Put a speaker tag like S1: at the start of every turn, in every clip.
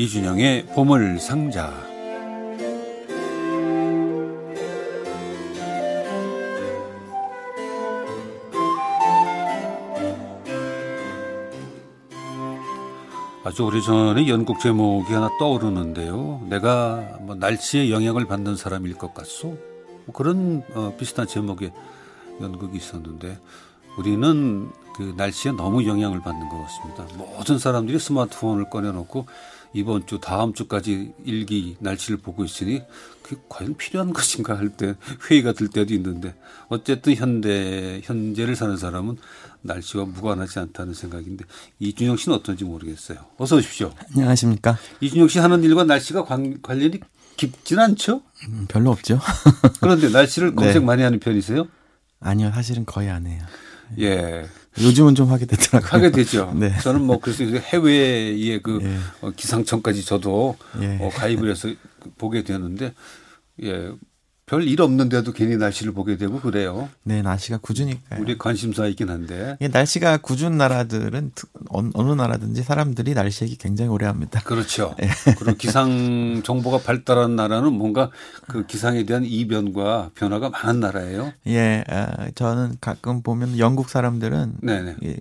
S1: 이준영의 보물상자 아주 오래전에 연극 제목이 하나 떠오르는데요. 내가 뭐 날씨에 영향을 받는 사람일 것 같소? 뭐 그런 어, 비슷한 제목의 연극이 있었는데 우리는 그 날씨에 너무 영향을 받는 것 같습니다. 모든 사람들이 스마트폰을 꺼내놓고 이번 주 다음 주까지 일기 날씨를 보고 있으니 그게 과연 필요한 것인가 할 때 회의가 들 때도 있는데 어쨌든 현대 현재를 사는 사람은 날씨와 무관하지 않다는 생각인데 이준영 씨는 어떤지 모르겠어요. 어서 오십시오.
S2: 안녕하십니까.
S1: 이준영 씨 하는 일과 날씨가 관, 관련이 깊진 않죠?
S2: 음, 별로 없죠.
S1: 그런데 날씨를 검색 네. 많이 하는 편이세요?
S2: 아니요, 사실은 거의 안 해요.
S1: 예.
S2: 요즘은 좀 하게 되더라고요.
S1: 하게 되죠. 네. 저는 뭐 그래서 해외의 그 예. 어, 기상청까지 저도 예. 어, 가입을 해서 보게 되는데 예. 별 일 없는데도 괜히 날씨를 보게 되고 그래요.
S2: 네, 날씨가 굳으니까요.
S1: 우리 관심사이긴 한데.
S2: 예, 날씨가 굳은 나라들은 어느 나라든지 사람들이 날씨 얘기 굉장히 오래 합니다.
S1: 그렇죠. 예. 그리고 기상 정보가 발달한 나라는 뭔가 그 기상에 대한 이변과 변화가 많은 나라예요.
S2: 예, 아, 저는 가끔 보면 영국 사람들은 네네. 예,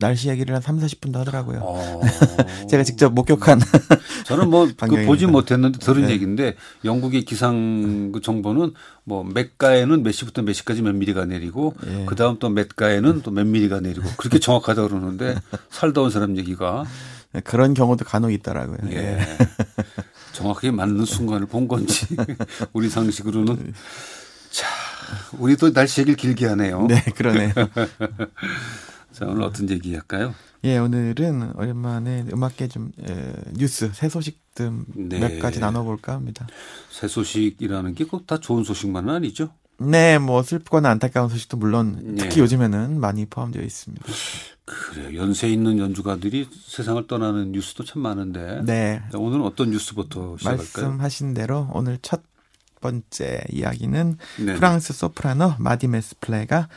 S2: 날씨 얘기를 한 3, 40분도 하더라고요. 어... 제가 직접 목격한.
S1: 저는 뭐 그 보지 못했는데 들은 네. 얘기인데 영국의 기상 그 정보는 뭐 몇가에는 몇 시부터 몇 시까지 몇 미리가 내리고 예. 그다음 또 몇가에는 또 몇 미리가 내리고 그렇게 정확하다 그러는데 살다 온 사람 얘기가
S2: 네, 그런 경우도 간혹 있더라고요. 예.
S1: 예. 정확하게 맞는 순간을 본 건지 우리 상식으로는 자, 우리도 날씨 얘기를 길게 하네요.
S2: 네, 그러네요.
S1: 자, 오늘 어떤 얘기 할까요?
S2: 예, 오늘은 오랜만에 음악계 좀 에, 뉴스, 새 소식 등몇 네. 가지 나눠볼까 합니다.
S1: 새 소식이라는 게 꼭 다 좋은 소식만은 아니죠?
S2: 네, 뭐 슬프거나 안타까운 소식도 물론 특히 네. 요즘에는 많이 포함되어 있습니다.
S1: 그래요. 연세 있는 연주가들이 세상을 떠나는 뉴스도 참 많은데. 네. 오늘은 어떤 뉴스부터 시작할까요?
S2: 말씀하신 대로 오늘 첫 번째 이야기는 네 프랑스 소프라노 마디 메스 플레가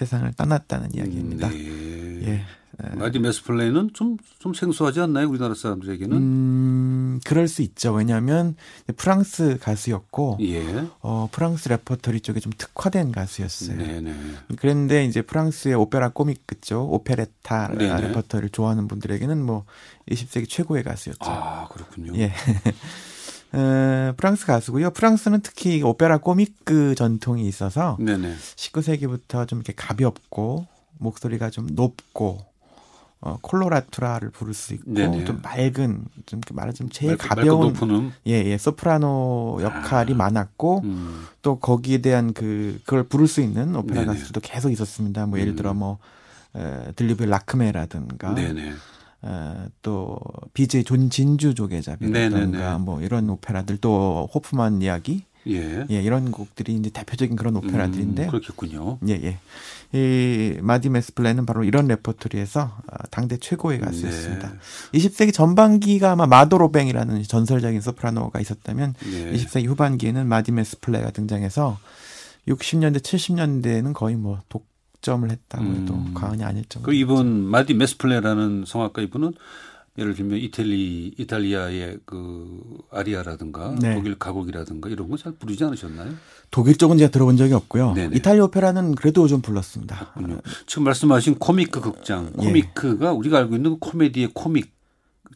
S2: 세상을 떠났다는 이야기입니다. 네.
S1: 예. 마디 메스플레이는 좀, 좀 생소하지 않나요? 우리나라 사람들에게는?
S2: 음, 그럴 수 있죠. 왜냐하면 프랑스 가수였고, 예. 어, 프랑스 레퍼토리 쪽에 좀 특화된 가수였어요. 네네. 그런데 이제 프랑스의 오페라 꼬믹, 그죠? 오페레타 네네. 레퍼토리를 좋아하는 분들에게는 뭐 20세기 최고의 가수였죠.
S1: 아, 그렇군요.
S2: 예. 에, 프랑스 가수고요. 프랑스는 특히 오페라 꼬미크 전통이 있어서 네네. 19세기부터 좀 이렇게 가볍고 목소리가 좀 높고 어, 콜로라투라를 부를 수 있고 네네. 좀 맑은 좀 말하자면 제일 맑, 가벼운 예, 예, 소프라노 역할이 아. 많았고 음. 또 거기에 대한 그 그걸 부를 수 있는 오페라 네네. 가수도 계속 있었습니다. 뭐 예를 들어 음. 뭐 에, 들리브 라크메라든가 네네. 어, 또 비제 존 진주 조개잡이라든가 뭐 이런 오페라들 또 호프만 이야기 예. 예, 이런 곡들이 이제 대표적인 그런 오페라들인데.
S1: 음, 그렇겠군요.
S2: 예, 예. 이 마디 메스플레는 바로 이런 레퍼토리에서 어, 당대 최고의 가수였습니다. 네. 20세기 전반기가 아마 마도 로뱅이라는 전설적인 소프라노가 있었다면 네. 20세기 후반기에는 마디 메스플레가 등장해서 60년대, 70년대에는 거의 뭐 독, 점을 했다고 해도 음. 과언이 아닐 정도.
S1: 그 이분 마디 메스플레라는 성악가 이분은 예를 들면 이탈리 이탈리아의 그 아리아라든가 네. 독일 가곡이라든가 이런 거 잘 부르지 않으셨나요?
S2: 독일 쪽은 제가 들어본 적이 없고요. 네네. 이탈리아 오페라는 그래도 좀 불렀습니다.
S1: 그렇군요. 지금 말씀하신 코미크 극장, 예. 코미크가 예. 우리가 알고 있는 코미디의 코믹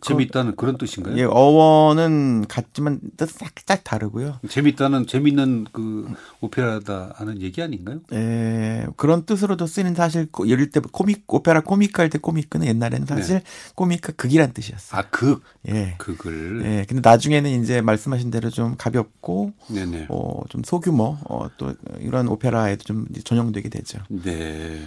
S1: 재밌다는 그런 뜻인가요?
S2: 예, 어원은 같지만 뜻 살짝 다르고요.
S1: 재밌다는 재밌는 그 오페라다 하는 얘기 아닌가요?
S2: 예, 그런 뜻으로도 쓰이는 사실 예를 때 코믹 오페라 코믹 할 때 코믹은 옛날에는 사실 네. 코믹 극이란 뜻이었어요.
S1: 아, 극. 예. 극을.
S2: 예. 근데 나중에는 이제 말씀하신 대로 좀 가볍고 네네. 어, 좀 소규모 어, 또 이런 오페라에도 좀 전용되게 되죠.
S1: 네.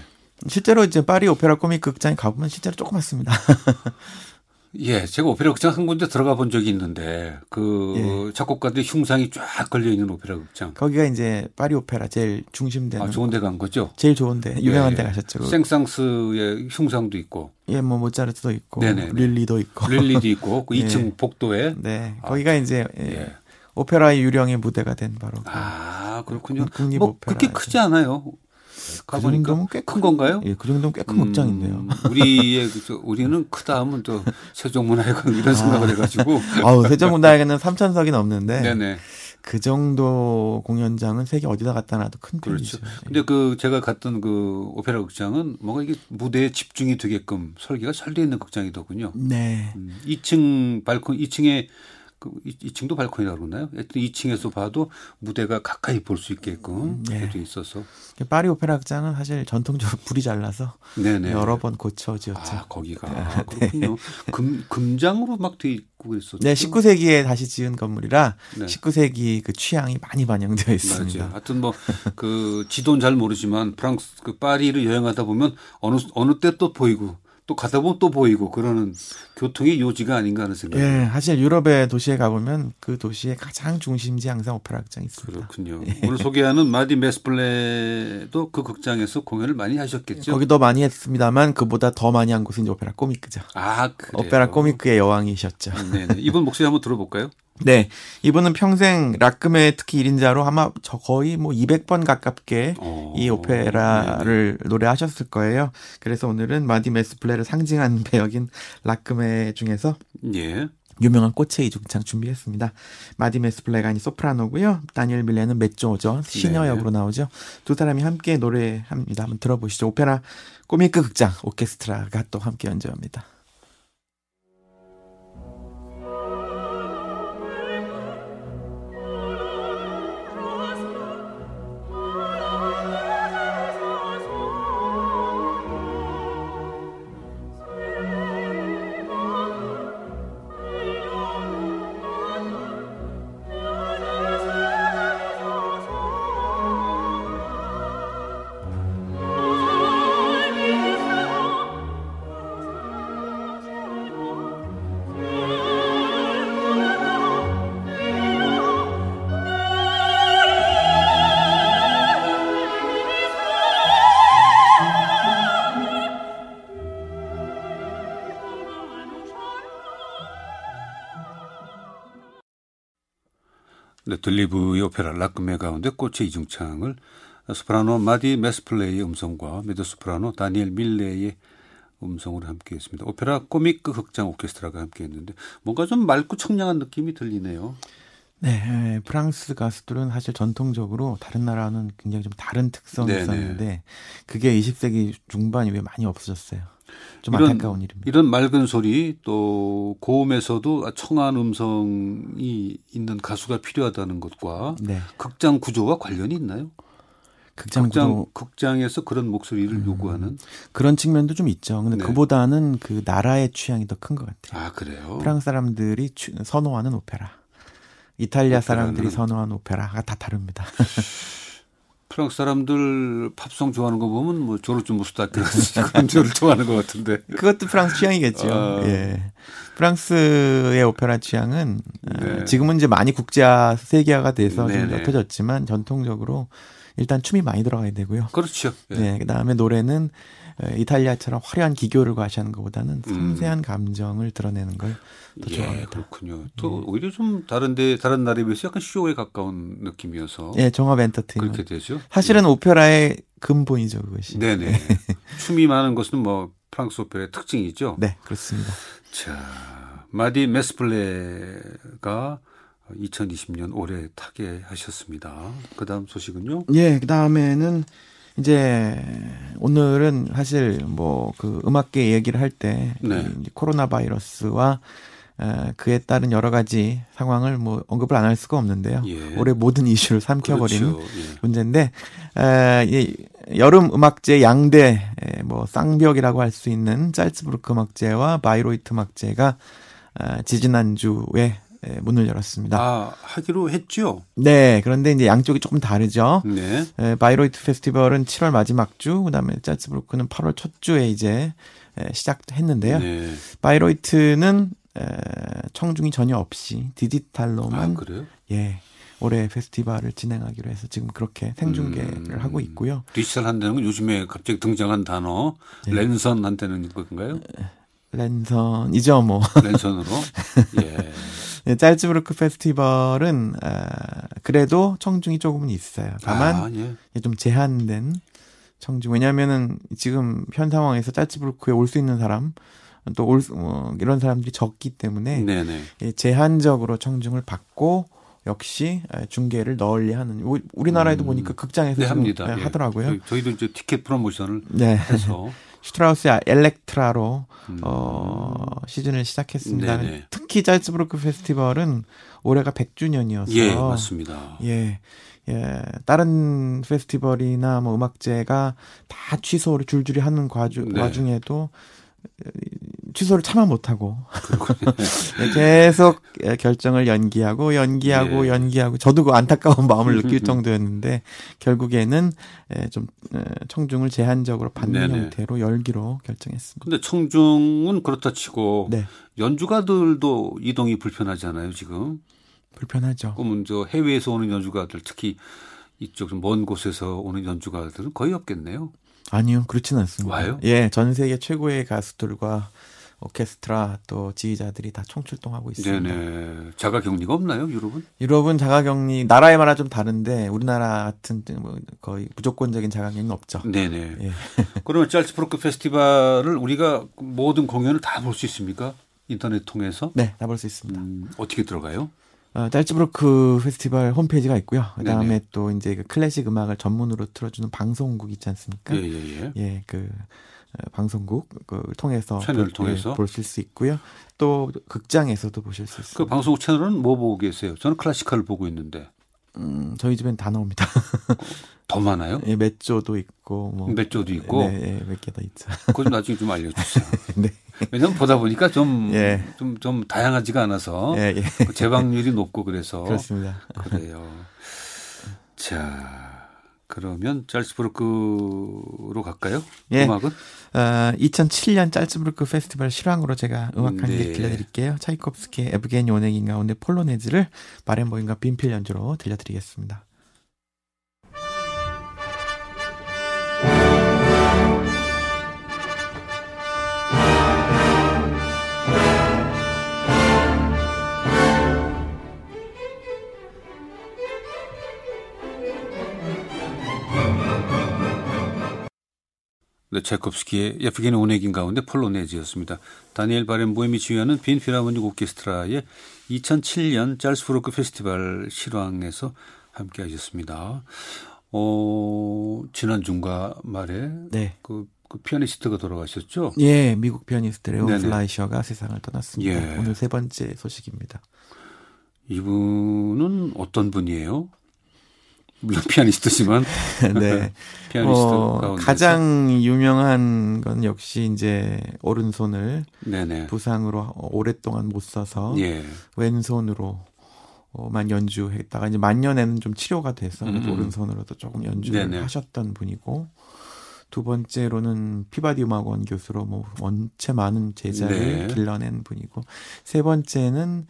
S2: 실제로 이제 파리 오페라 코믹 극장에 가보면 실제로 조그맣습니다.
S1: 예, 제가 오페라 극장 한 군데 들어가 본 적이 있는데 그 예. 작곡가들의 흉상이 쫙 걸려 있는 오페라 극장.
S2: 거기가 이제 파리 오페라 제일 중심되는.
S1: 아, 좋은 데 간 거죠?
S2: 제일 좋은데 유명한 예. 데 가셨죠.
S1: 생상스의 흉상도 있고.
S2: 예, 뭐 모차르트도 있고, 네네 릴리도 있고,
S1: 릴리도 있고, 그 2층 예. 복도에.
S2: 네, 거기가 아, 이제 예. 예. 오페라의 유령의 무대가 된 바로.
S1: 그 아, 그렇군요. 국립 뭐 오페라. 그렇게 크지 않아요. 그 정도면 꽤 큰 건가요?
S2: 예, 그 정도면 꽤큰 음, 극장인데요.
S1: 우리의 그 우리는 크다 하면 또 세종문화회관 이런 아. 생각을 해가지고.
S2: 아우 세종문화회관은 3천석이 넘는데. 네네. 그 정도 공연장은 세계 어디다 갖다 놔도 큰
S1: 그렇죠. 편이죠. 근데 그 제가 갔던 그 오페라 극장은 뭔가 이게 무대에 집중이 되게끔 설계가 잘 돼 있는 극장이더군요.
S2: 네.
S1: 음, 2층 발코 2층에 그 2층도 발코니라고 그러나요? 하여튼 2층에서 봐도 무대가 가까이 볼 수 있게끔 네. 돼 있어서.
S2: 파리 오페라 극장은 사실 전통적으로 불이 잘 나서 네네. 여러 번 고쳐 지었죠.
S1: 아, 거기가 아, 그렇군요. 네. 금 금장으로 막 돼 있고 그랬었죠.
S2: 네, 19세기에 다시 지은 건물이라 네. 19세기 그 취향이 많이 반영되어 있습니다.
S1: 맞아요. 하여튼 뭐 그 지도는 잘 모르지만 프랑스 그 파리를 여행하다 보면 어느 어느 때 또 보이고 또 가다 보면 또 보이고 그러는 교통의 요지가 아닌가 하는 생각이.
S2: 예, 사실 유럽의 도시에 가보면 그 도시의 가장 중심지 항상 오페라 극장이 있습니다.
S1: 그렇군요. 예. 오늘 소개하는 마디 메스플레도 그 극장에서 공연을 많이 하셨겠죠?
S2: 거기도 많이 했습니다만 그보다 더 많이 한 곳은 이제 오페라 꼬미크죠.
S1: 아, 그래요?
S2: 오페라 꼬미크의 여왕이셨죠.
S1: 네, 이분 목소리 한번 들어볼까요?
S2: 네. 이분은 평생 라크메 특히 1인자로 아마 저 거의 뭐 200번 가깝게 오, 이 오페라를 네네. 노래하셨을 거예요. 그래서 오늘은 마디 메스플레를 상징한 배역인 라크메 중에서 예. 유명한 꽃의 이중창 준비했습니다. 마디 메스플레가 아닌 소프라노고요. 다니엘 밀레는 메조죠. 시녀 네. 역으로 나오죠. 두 사람이 함께 노래합니다. 한번 들어보시죠. 오페라 꼬미크 극장 오케스트라가 또 함께 연주합니다.
S1: 들리브의 오페라 라크메 가운데 꽃의 이중창을 소프라노 마디 메스플레이의 음성과 메조소프라노 다니엘 밀레의 음성으로 함께했습니다. 오페라 코믹 극장 오케스트라가 함께했는데 뭔가 좀 맑고 청량한 느낌이 들리네요.
S2: 네, 프랑스 가수들은 사실 전통적으로 다른 나라는 굉장히 좀 다른 특성이 네네. 있었는데 그게 20세기 중반 이후에 많이 없어졌어요. 좀 이런, 안타까운 일입니다.
S1: 이런 맑은 소리 또 고음에서도 청아한 음성이 있는 가수가 필요하다는 것과 네. 극장 구조와 관련이 있나요? 극장, 극장. 극장에서 그런 목소리를 음, 요구하는
S2: 그런 측면도 좀 있죠. 근데 네. 그보다는 그 나라의 취향이 더 큰 것 같아요.
S1: 아 그래요?
S2: 프랑스 사람들이 선호하는 오페라, 이탈리아 사람들이 선호하는 오페라가 다 다릅니다.
S1: 프랑스 사람들 팝송 좋아하는 거 보면 뭐 조르주 무스타키 그런 줄을 좋아하는 것 같은데.
S2: 그것도 프랑스 취향이겠죠. 아. 예. 프랑스의 오페라 취향은 어, 네. 지금은 이제 많이 국제화 세계화가 돼서 네네. 좀 좁혀졌지만 전통적으로 일단 춤이 많이 들어가야 되고요.
S1: 그렇죠.
S2: 네. 네. 그다음에 노래는 어, 이탈리아처럼 화려한 기교를 과시하는 것보다는 음. 섬세한 음. 감정을 드러내는 걸더 예, 좋아합니다.
S1: 그렇군요. 또 네. 오히려 좀 다른데 다른 나라에 비해서 약간 쇼에 가까운 느낌이어서.
S2: 예, 종합 엔터테인먼트.
S1: 그렇게 되죠.
S2: 사실은 예. 오페라의 근본이죠, 그것이.
S1: 네네. 네. 춤이 많은 것은 뭐 프랑스 오페라의 특징이죠.
S2: 네, 그렇습니다.
S1: 자, 마디 메스플레가 2020년 올해 타계하셨습니다. 그다음 소식은요?
S2: 예, 그다음에는 이제 오늘은 사실 뭐 그 음악계 얘기를 할때 네. 코로나 바이러스와 어, 그에 따른 여러 가지 상황을 뭐 언급을 안 할 수가 없는데요. 예. 올해 모든 이슈를 삼켜버리는 그렇죠. 예. 문제인데 에, 이 여름 음악제 양대 에, 뭐 쌍벽이라고 할 수 있는 짤츠부르크 음악제와 바이로이트 음악제가 어, 지지난주에 예, 문을 열었습니다.
S1: 아, 하기로 했죠?
S2: 네. 그런데 이제 양쪽이 조금 다르죠. 네. 에, 예, 바이로이트 페스티벌은 7월 마지막 주, 그 다음에 잘츠부르크는 8월 첫 주에 이제 에, 시작했는데요. 네. 바이로이트는 에, 청중이 전혀 없이 디지털로만
S1: 아, 그래요?
S2: 예. 올해 페스티벌을 진행하기로 해서 지금 그렇게 생중계를 음, 하고 있고요.
S1: 디지털 한다는 건 요즘에 갑자기 등장한 단어 네. 랜선 한다는 건가요?
S2: 랜선이죠, 뭐.
S1: 랜선으로. 예.
S2: 네, 짤츠부르크 페스티벌은 아, 그래도 청중이 조금은 있어요. 다만 아, 예. 좀 제한된 청중 왜냐하면은 지금 현 상황에서 짤츠부르크에 올 수 있는 사람 또올 뭐 이런 사람들이 적기 때문에 네네. 예, 제한적으로 청중을 받고 역시 중계를 널리 하는 우리나라에도 음. 보니까 극장에서 네, 합니다. 예. 하더라고요.
S1: 저희, 도 이제 티켓 프로모션을 네. 해서
S2: 슈트라우스 엘렉트라로 음. 어, 시즌을 시작했습니다. 네네. 특히 잘츠부르크 페스티벌은 올해가 100주년이어서
S1: 예, 맞습니다.
S2: 예. 예, 다른 페스티벌이나 뭐 음악제가 다 취소를 줄줄이 하는 과주, 네. 와중에도 취소를 차마 못하고 네, 계속 결정을 연기하고 연기하고 예. 연기하고 저도 그 안타까운 마음을 느낄 정도였는데 결국에는 좀 청중을 제한적으로 받는 네네. 형태로 열기로 결정했습니다.
S1: 근데 청중은 그렇다 치고 네. 연주가들도 이동이 불편하잖아요 지금.
S2: 불편하죠.
S1: 그러면 저 해외에서 오는 연주가들 특히 이쪽 먼 곳에서 오는 연주가들은 거의 없겠네요.
S2: 아니요, 그렇지는 않습니다.
S1: 와요?
S2: 예, 전 세계 최고의 가수들과 오케스트라 또 지휘자들이 다 총출동하고 있습니다.
S1: 네네. 자가 격리가 없나요, 유럽은?
S2: 유럽은 자가 격리 나라에 마다 좀 다른데 우리나라 같은 뭐 거의 무조건적인 자가 격리는 없죠.
S1: 네네. 예. 그러면 짤츠프로크 페스티벌을 우리가 모든 공연을 다 볼 수 있습니까? 인터넷 통해서?
S2: 네, 다 볼 수 있습니다. 음,
S1: 어떻게 들어가요?
S2: 어, 짤츠브로크 페스티벌 홈페이지가 있고요. 그다음에 네네. 또 이제 그 클래식 음악을 전문으로 틀어주는 방송국 있지 않습니까?
S1: 예, 예, 예.
S2: 예, 그 어, 방송국 그 통해서
S1: 채널 통해서
S2: 예, 보실 수 있고요. 또 극장에서도 보실 수 있어요.
S1: 그 방송국 채널은 뭐 보고 계세요? 저는 클래시컬을 보고 있는데.
S2: 음, 저희 집엔 다 나옵니다.
S1: 더 많아요?
S2: 예, 맷조도 있고 뭐
S1: 맷조도 있고
S2: 네, 네 몇개 더 있죠.
S1: 그거 좀 나중에 좀 알려 주세요. 네. 왜냐면 보다 보니까 좀, 예. 좀, 좀 다양하지가 않아서 예, 예. 그 재방률이 높고 그래서.
S2: 그렇습니다.
S1: 그래요. 자. 그러면 짤스부르크로 갈까요? 예. 음악은?
S2: 어, 2007년 짤스부르크 페스티벌 실황으로 제가 음악 한개 네. 들려드릴게요. 차이콥스키의 에브게니 오네긴 가운데 폴로네즈를 바렌보인과 빈필 연주로 들려드리겠습니다.
S1: 네, 차이콥스키의 예프게니 오네긴 가운데 폴로네즈였습니다. 다니엘 바렌보임이 지휘하는 빈 필하모닉 오케스트라의 2007년 잘츠부르크 페스티벌 실황에서 함께 하셨습니다. 어, 지난 주 주말에 네. 그, 그 피아니스트가 돌아가셨죠?
S2: 예, 미국 피아니스트 레온 플라이셔가 세상을 떠났습니다. 예. 오늘 세 번째 소식입니다.
S1: 이분은 어떤 분이에요? 물론 피아니스트지만
S2: 네 피아니스트 어, 가장 유명한 건 역시 이제 오른손을 네네. 부상으로 오랫동안 못 써서 예. 왼손으로 만 연주했다가 이제 만년에는 좀 치료가 돼서 음. 오른손으로도 조금 연주를 네네. 하셨던 분이고 두 번째로는 피바디 음악원 교수로 뭐 원체 많은 제자를 네. 길러낸 분이고 세 번째는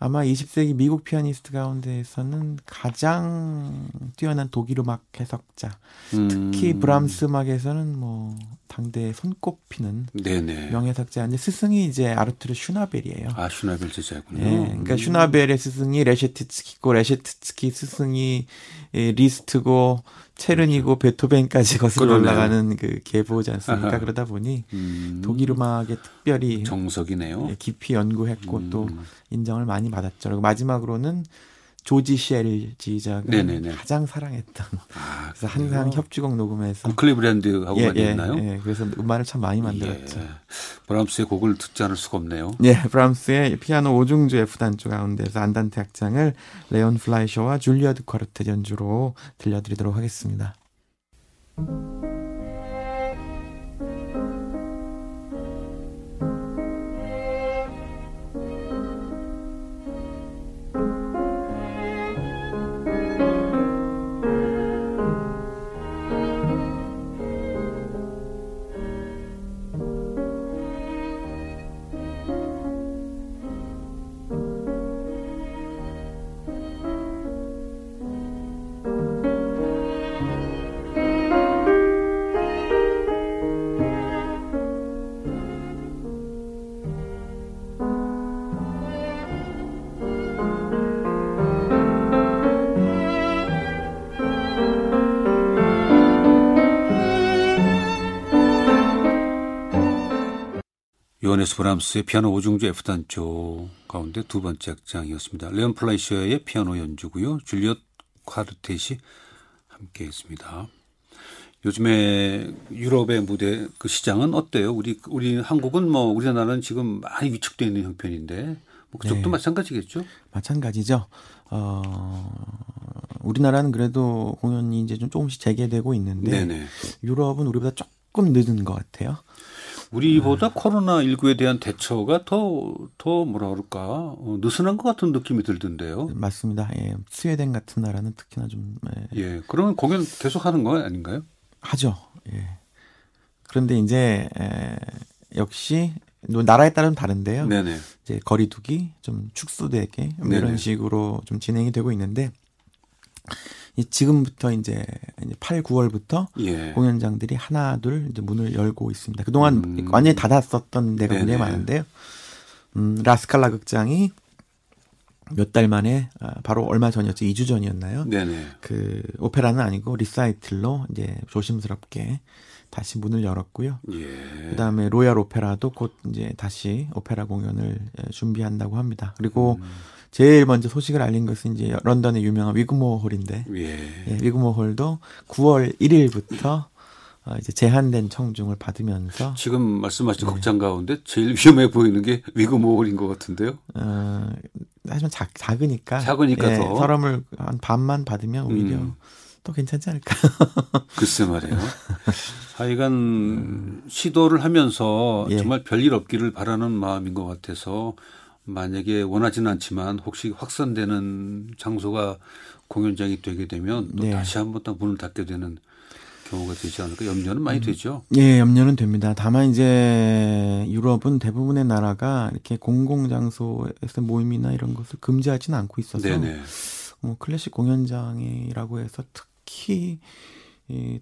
S2: 아마 20세기 미국 피아니스트 가운데에서는 가장 뛰어난 독일 음악 해석자. 음. 특히 브람스 음악에서는 뭐 당대에 손꼽히는 네네. 명해석자인데 스승이 이제 아르투르 슈나벨이에요.
S1: 아 슈나벨 제자군요.
S2: 네, 그러니까 음. 슈나벨의 스승이 레셰티츠키고 레셰티츠키 스승이 리스트고 체르니고 그렇죠. 베토벤까지 거슬러 그러네요. 올라가는 그 계보지 않습니까? 아하. 그러다 보니 음. 독일 음악에 특별히
S1: 정석이네요.
S2: 예, 깊이 연구했고 음. 또 인정을 많이 받았죠. 그리고 마지막으로는 조지 셀 지휘자가 네네네. 가장 사랑했던 아, 그래서 항상 협주곡 녹음해서
S1: 클리브랜드하고
S2: 예,
S1: 많이
S2: 예,
S1: 했나요?
S2: 예, 그래서 음악을 참 많이 만들었죠. 예.
S1: 브람스의 곡을 듣지 않을 수가 없네요.
S2: 예, 브람스의 피아노 5중주 F단조 가운데서 안단테 악장을 레온 플라이셔와 줄리어드 콰르텟 연주로 들려드리도록 하겠습니다.
S1: 요하네스 브람스의 피아노 오중주 F단조 가운데 두 번째 악장이었습니다. 레온 플라이셔의 피아노 연주고요. 줄리어드 콰르텟이 함께 했습니다. 요즘에 유럽의 무대 그 시장은 어때요? 우리 우리 한국은 뭐 우리나라는 지금 많이 위축되어 있는 형편인데 뭐 그쪽도 네. 마찬가지겠죠?
S2: 마찬가지죠. 어, 우리나라는 그래도 공연이 이제 좀 조금씩 재개되고 있는데 네네. 유럽은 우리보다 조금 늦은 것 같아요.
S1: 우리보다 네. 코로나 19에 대한 대처가 더더 뭐라 그럴까 어, 느슨한 것 같은 느낌이 들던데요.
S2: 맞습니다. 예, 스웨덴 같은 나라는 특히나 좀
S1: 예. 예. 그러면 공연 계속 하는 거 아닌가요?
S2: 하죠. 예. 그런데 이제 에, 역시 나라에 따른 다른데요. 네네. 이제 거리두기 좀 축소되게 뭐 이런 식으로 좀 진행이 되고 있는데 지금부터 이제 8, 9월부터 예. 공연장들이 하나 둘 이제 문을 열고 있습니다. 그동안 음. 완전히 닫았었던 데가 네네. 굉장히 많은데요. 음, 라스칼라 극장이 몇 달 만에 아, 바로 얼마 전이었죠. 2주 전이었나요? 네네. 그 오페라는 아니고 리사이틀로 이제 조심스럽게 다시 문을 열었고요. 예. 그다음에 로얄 오페라도 곧 이제 다시 오페라 공연을 예, 준비한다고 합니다. 그리고 음. 제일 먼저 소식을 알린 것은 이제 런던의 유명한 위그모 홀인데 예. 예, 위그모 홀도 9월 1일부터 어, 이제 제한된 청중을 받으면서
S1: 지금 말씀하신 네. 극장 가운데 제일 위험해 보이는 게 위그모 홀인 것 같은데요. 어,
S2: 하지만 작, 작으니까
S1: 작으니까
S2: 예, 더 사람을 한 반만 받으면 오히려 음. 또 괜찮지 않을까?
S1: 글쎄 말이에요. 하여간 시도를 하면서 예. 정말 별일 없기를 바라는 마음인 것 같아서 만약에 원하지는 않지만 혹시 확산되는 장소가 공연장이 되게 되면 또 네. 다시 한번더 문을 닫게 되는 경우가 되지 않을까 염려는 많이 음. 되죠.
S2: 예, 염려는 됩니다. 다만 이제 유럽은 대부분의 나라가 이렇게 공공 장소에서 모임이나 이런 것을 금지하지는 않고 있어서. 뭐 클래식 공연장이라고 해서 특히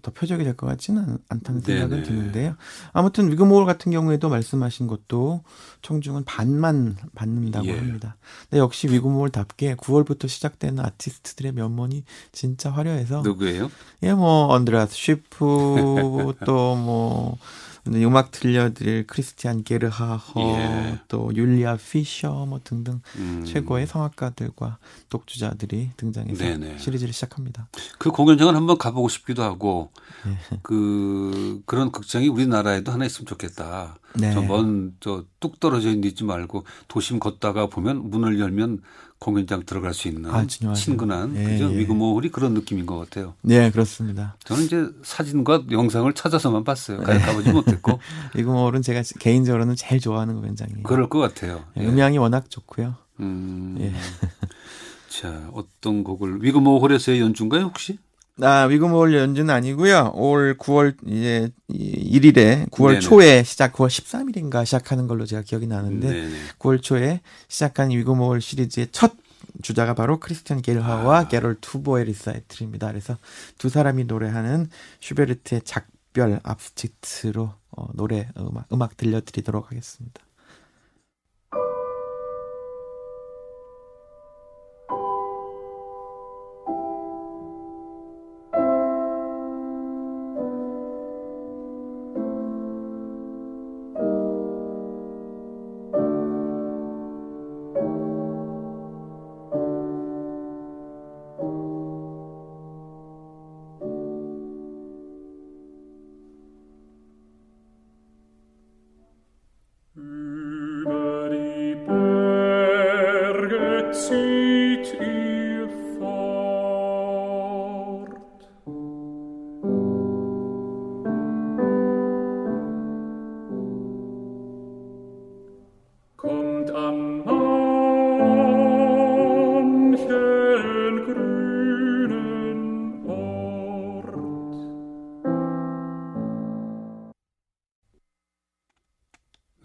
S2: 더 표적이 될 것 같지는 않다는 생각은 네네. 드는데요. 아무튼 위그모홀 같은 경우에도 말씀하신 것도 청중은 반만 받는다고 예. 합니다. 근데 역시 위그모홀답게 9월부터 시작되는 아티스트들의 면모이 진짜 화려해서
S1: 누구예요?
S2: 예, 뭐 언드라스 쉬프 또 뭐 음악 들려드릴 크리스티안 게르하허 예. 또 율리아 피셔 뭐 등등 음. 최고의 성악가들과 독주자들이 등장해서 네네. 시리즈를 시작합니다.
S1: 그 공연장을 한번 가보고 싶기도 하고 네. 그 그런 극장이 우리나라에도 하나 있으면 좋겠다. 네. 저먼저 뚝 떨어져 있지 말고 도심 걷다가 보면 문을 열면 공연장 들어갈 수 있는 아, 친근한 예, 그죠? 예. 위그모홀이 그런 느낌인 것 같아요.
S2: 네, 그렇습니다.
S1: 저는 이제 사진과 영상을 찾아서만 봤어요. 네. 가보지 못했고.
S2: 위그모홀은 제가 개인적으로는 제일 좋아하는 공연장이에요.
S1: 그럴 것 같아요.
S2: 예. 음향이 워낙 좋고요. 음. 예.
S1: 자, 어떤 곡을 위그모홀에서의 연주인가요, 혹시?
S2: 아, 위그모홀 연주는 아니고요. 올 9월 이제 1일에 9월 네네. 초에 시작 9월 13일인가 시작하는 걸로 제가 기억이 나는데 네네. 9월 초에 시작한 위그모홀 시리즈의 첫 주자가 바로 크리스티안 게르하와 아. 게롤 투보의 리사이틀입니다. 그래서 두 사람이 노래하는 슈베르트의 작별 압스치트로 어, 노래 음악, 음악 들려드리도록 하겠습니다.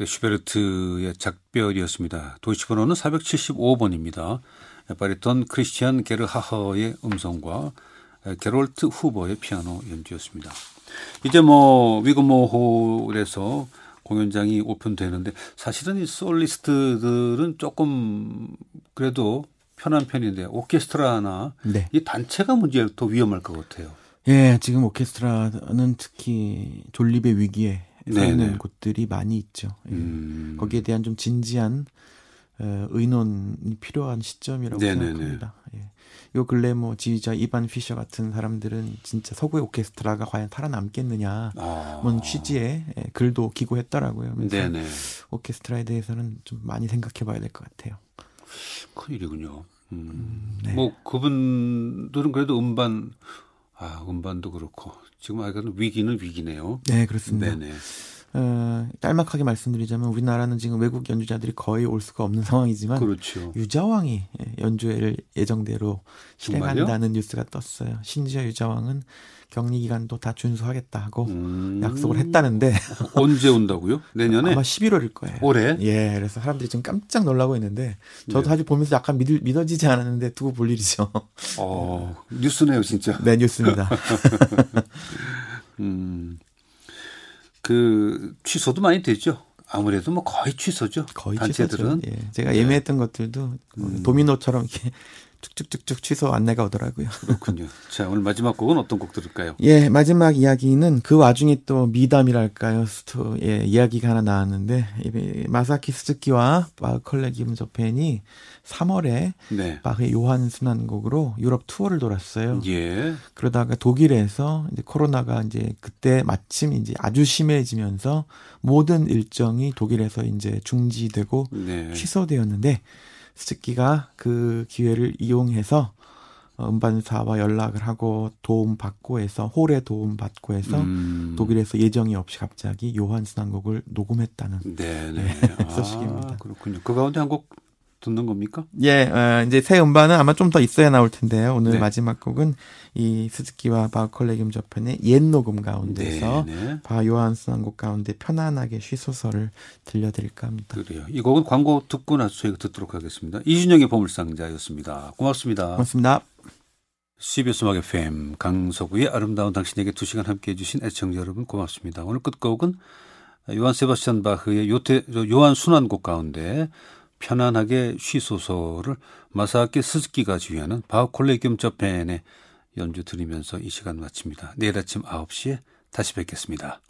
S1: 슈베르트의 작별이었습니다. 도이치번호는 475번입니다. 바리톤 크리스티안 게르하허의 음성과 게롤트 후보의 피아노 연주였습니다. 이제 뭐 위그모홀에서 공연장이 오픈되는데 사실은 이 솔리스트들은 조금 그래도 편한 편인데 오케스트라나 네. 이 단체가 문제더 위험할 것 같아요.
S2: 예, 지금 오케스트라는 특히 존립의 위기에 서 있는 곳들이 많이 있죠. 예. 음. 거기에 대한 좀 진지한 어, 의논이 필요한 시점이라고 네네네. 생각합니다. 예. 요 근래 뭐 지휘자 이반 피셔 같은 사람들은 진짜 서구의 오케스트라가 과연 살아남겠느냐 아. 뭔 취지의 예, 글도 기고했더라고요. 네네. 오케스트라에 대해서는 좀 많이 생각해봐야 될 것 같아요.
S1: 큰일이군요. 음. 음, 네. 뭐 그분들은 그래도 음반 아 음반도 그렇고 지금 아이가 위기는 위기네요.
S2: 네 그렇습니다. 네네. 어, 짤막하게 말씀드리자면 우리나라는 지금 외국 연주자들이 거의 올 수가 없는 상황이지만 그렇죠. 유자왕이 연주회를 예정대로 실행한다는 뉴스가 떴어요. 심지어 유자왕은 격리 기간도 다 준수하겠다 하고 음... 약속을 했다는데
S1: 언제 온다고요? 내년에
S2: 아마 11월일 거예요.
S1: 올해?
S2: 예, 그래서 사람들이 지금 깜짝 놀라고 있는데 저도 네. 사실 보면서 약간 믿, 믿어지지 않았는데 두고 볼 일이죠.
S1: 어, 뉴스네요, 진짜.
S2: 네, 뉴스입니다.
S1: 음. 그 취소도 많이 되죠. 아무래도 뭐 거의 취소죠. 거의 단체들은.
S2: 취소죠. 예. 제가 네. 예매했던 것들도 음. 도미노처럼 이렇게 쭉쭉쭉쭉 취소 안내가 오더라고요.
S1: 그렇군요. 자, 오늘 마지막 곡은 어떤 곡 들을까요?
S2: 예, 마지막 이야기는 그 와중에 또 미담이랄까요. 스토, 예, 이야기가 하나 나왔는데, 마사키 스즈키와 바컬레기움 저펜이 3월에 네. 바흐의 요한 순환곡으로 유럽 투어를 돌았어요. 예. 그러다가 독일에서 이제 코로나가 이제 그때 마침 이제 아주 심해지면서 모든 일정이 독일에서 이제 중지되고 네. 취소되었는데, 스즈키가 그 기회를 이용해서 어, 음반사와 연락을 하고 도움 받고 해서 홀에 도움 받고 해서 음. 독일에서 예정이 없이 갑자기 요한 순환곡을 녹음했다는 네네. 네, 소식입니다.
S1: 아, 그렇군요. 그 가운데 한 곡 듣는 겁니까?
S2: 예, 어, 이제 새 음반은 아마 좀 더 있어야 나올 텐데요. 오늘 네. 마지막 곡은 이 스즈키와 바컬레기움 저편의 옛 녹음 가운데서 네, 네. 바 요한스 한곡 가운데 편안하게 쉬소설을 들려드릴까 합니다.
S1: 그래요. 이 곡은 광고 듣고 나서 저희가 듣도록 하겠습니다. 이준영의 보물상자였습니다. 고맙습니다.
S2: 고맙습니다.
S1: CBS 음악 FM 강서구의 아름다운 당신에게 두 시간 함께해 주신 애청자 여러분 고맙습니다. 오늘 끝곡은 요한 세바스찬 바흐의 요테, 요한 순환곡 가운데 편안하게 쉬소서를 마사키 스즈키가 지휘하는 바우콜레기움 저펜의 연주 들으면서 이 시간 마칩니다. 내일 아침 9시에 다시 뵙겠습니다.